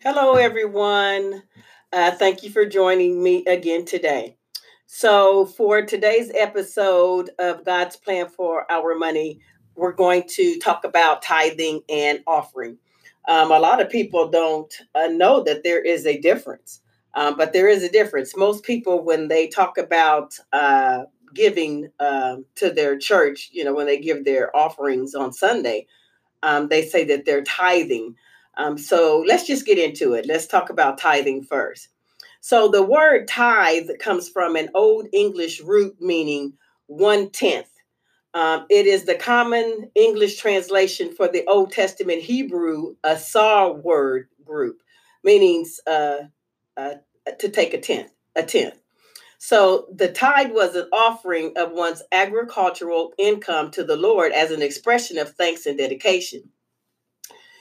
Hello, everyone. Uh, thank you for joining me again today. So, for today's episode of God's Plan for Our Money, we're going to talk about tithing and offering. Um, a lot of people don't uh, know that there is a difference, um, but there is a difference. Most people, when they talk about uh, giving um, to their church, you know, when they give their offerings on Sunday, um, they say that they're tithing. Um, so let's just get into it. Let's talk about tithing first. So the word tithe comes from an Old English root meaning one tenth. Um, it is the common English translation for the Old Testament Hebrew asar word group, meaning uh, uh, to take a tenth, a tenth. So the tithe was an offering of one's agricultural income to the Lord as an expression of thanks and dedication.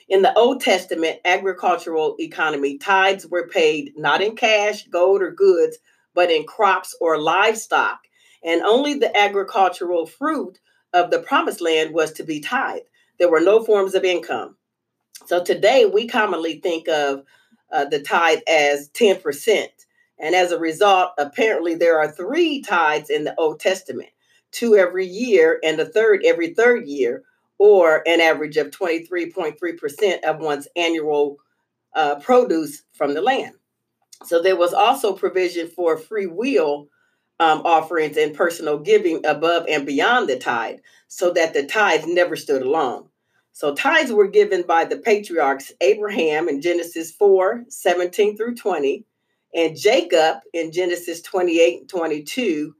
In the Old Testament agricultural economy, tithes were paid not in cash, gold, or goods, but in crops or livestock. And only the agricultural fruit of the promised land was to be tithed. There were no forms of income. So today we commonly think of uh, the tithe as 10%. And as a result, apparently there are three tithes in the Old Testament two every year and a third every third year, or an average of 23.3% of one's annual uh, produce from the land. So there was also provision for free will um, offerings and personal giving above and beyond the tithe, so that the tithe never stood alone. So tithes were given by the patriarchs Abraham in Genesis 4 17 through 20, and Jacob in Genesis 28 and 22.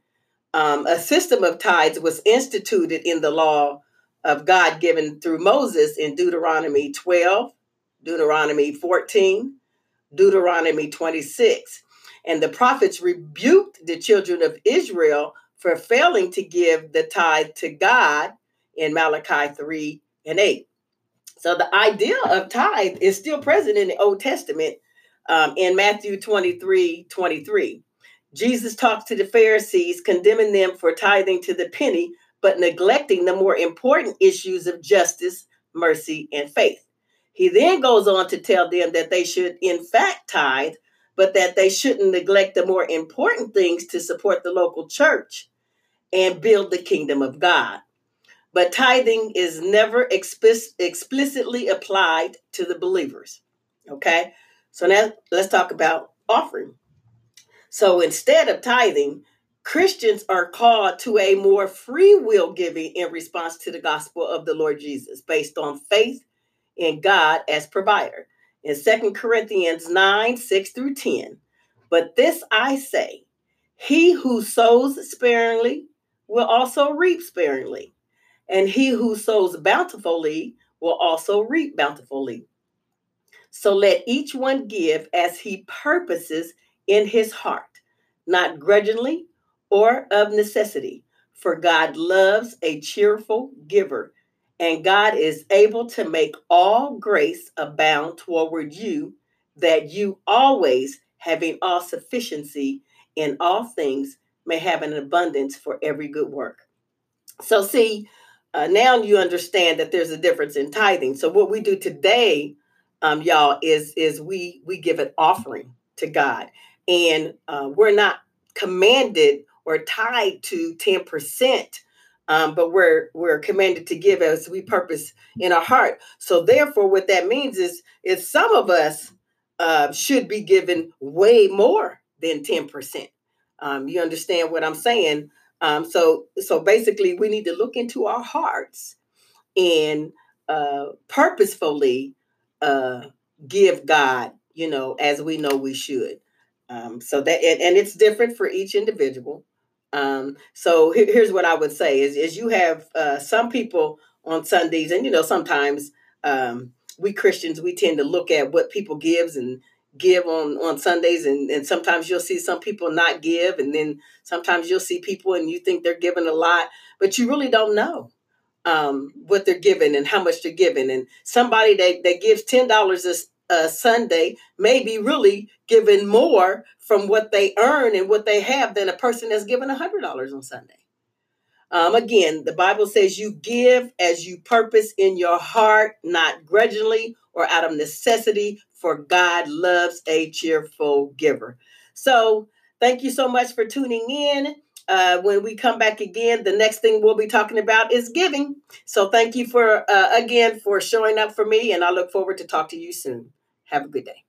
Um, a system of tithes was instituted in the law of God given through Moses in Deuteronomy 12, Deuteronomy 14, Deuteronomy 26. And the prophets rebuked the children of Israel for failing to give the tithe to God in Malachi 3 and 8. So the idea of tithe is still present in the Old Testament um, in Matthew 23 23. Jesus talks to the Pharisees, condemning them for tithing to the penny but neglecting the more important issues of justice, mercy, and faith. He then goes on to tell them that they should, in fact, tithe, but that they shouldn't neglect the more important things to support the local church and build the kingdom of God. But tithing is never explic- explicitly applied to the believers. Okay? So now let's talk about offering. So instead of tithing, Christians are called to a more free will giving in response to the gospel of the Lord Jesus, based on faith in God as provider. In Second Corinthians 9 6 through 10, but this I say, he who sows sparingly will also reap sparingly, and he who sows bountifully will also reap bountifully. So let each one give as he purposes in his heart, not grudgingly or of necessity, for God loves a cheerful giver, and God is able to make all grace abound toward you, that you always, having all sufficiency in all things, may have an abundance for every good work. So, see, uh, now you understand that there's a difference in tithing. So, what we do today, um, y'all, is is we we give an offering to God, and uh, we're not commanded or tied to 10%. Um, but we're we're commanded to give as we purpose in our heart. So therefore, what that means is is some of us uh, should be given way more than ten percent. Um, you understand what I'm saying? Um, so so basically, we need to look into our hearts and uh, purposefully uh, give God, you know, as we know we should. Um, so that and, and it's different for each individual. Um, so here, here's what I would say is, is you have uh, some people on Sundays, and you know, sometimes um, we Christians, we tend to look at what people gives and give on, on Sundays. And, and sometimes you'll see some people not give. And then sometimes you'll see people and you think they're giving a lot, but you really don't know um, what they're giving and how much they're giving. And somebody that, that gives $10 a, uh, Sunday may be really giving more from what they earn and what they have than a person that's given $100 on Sunday. Um, again, the Bible says you give as you purpose in your heart, not grudgingly or out of necessity, for God loves a cheerful giver. So, thank you so much for tuning in. Uh, when we come back again, the next thing we'll be talking about is giving. So, thank you for uh, again for showing up for me, and I look forward to talk to you soon. Have a good day.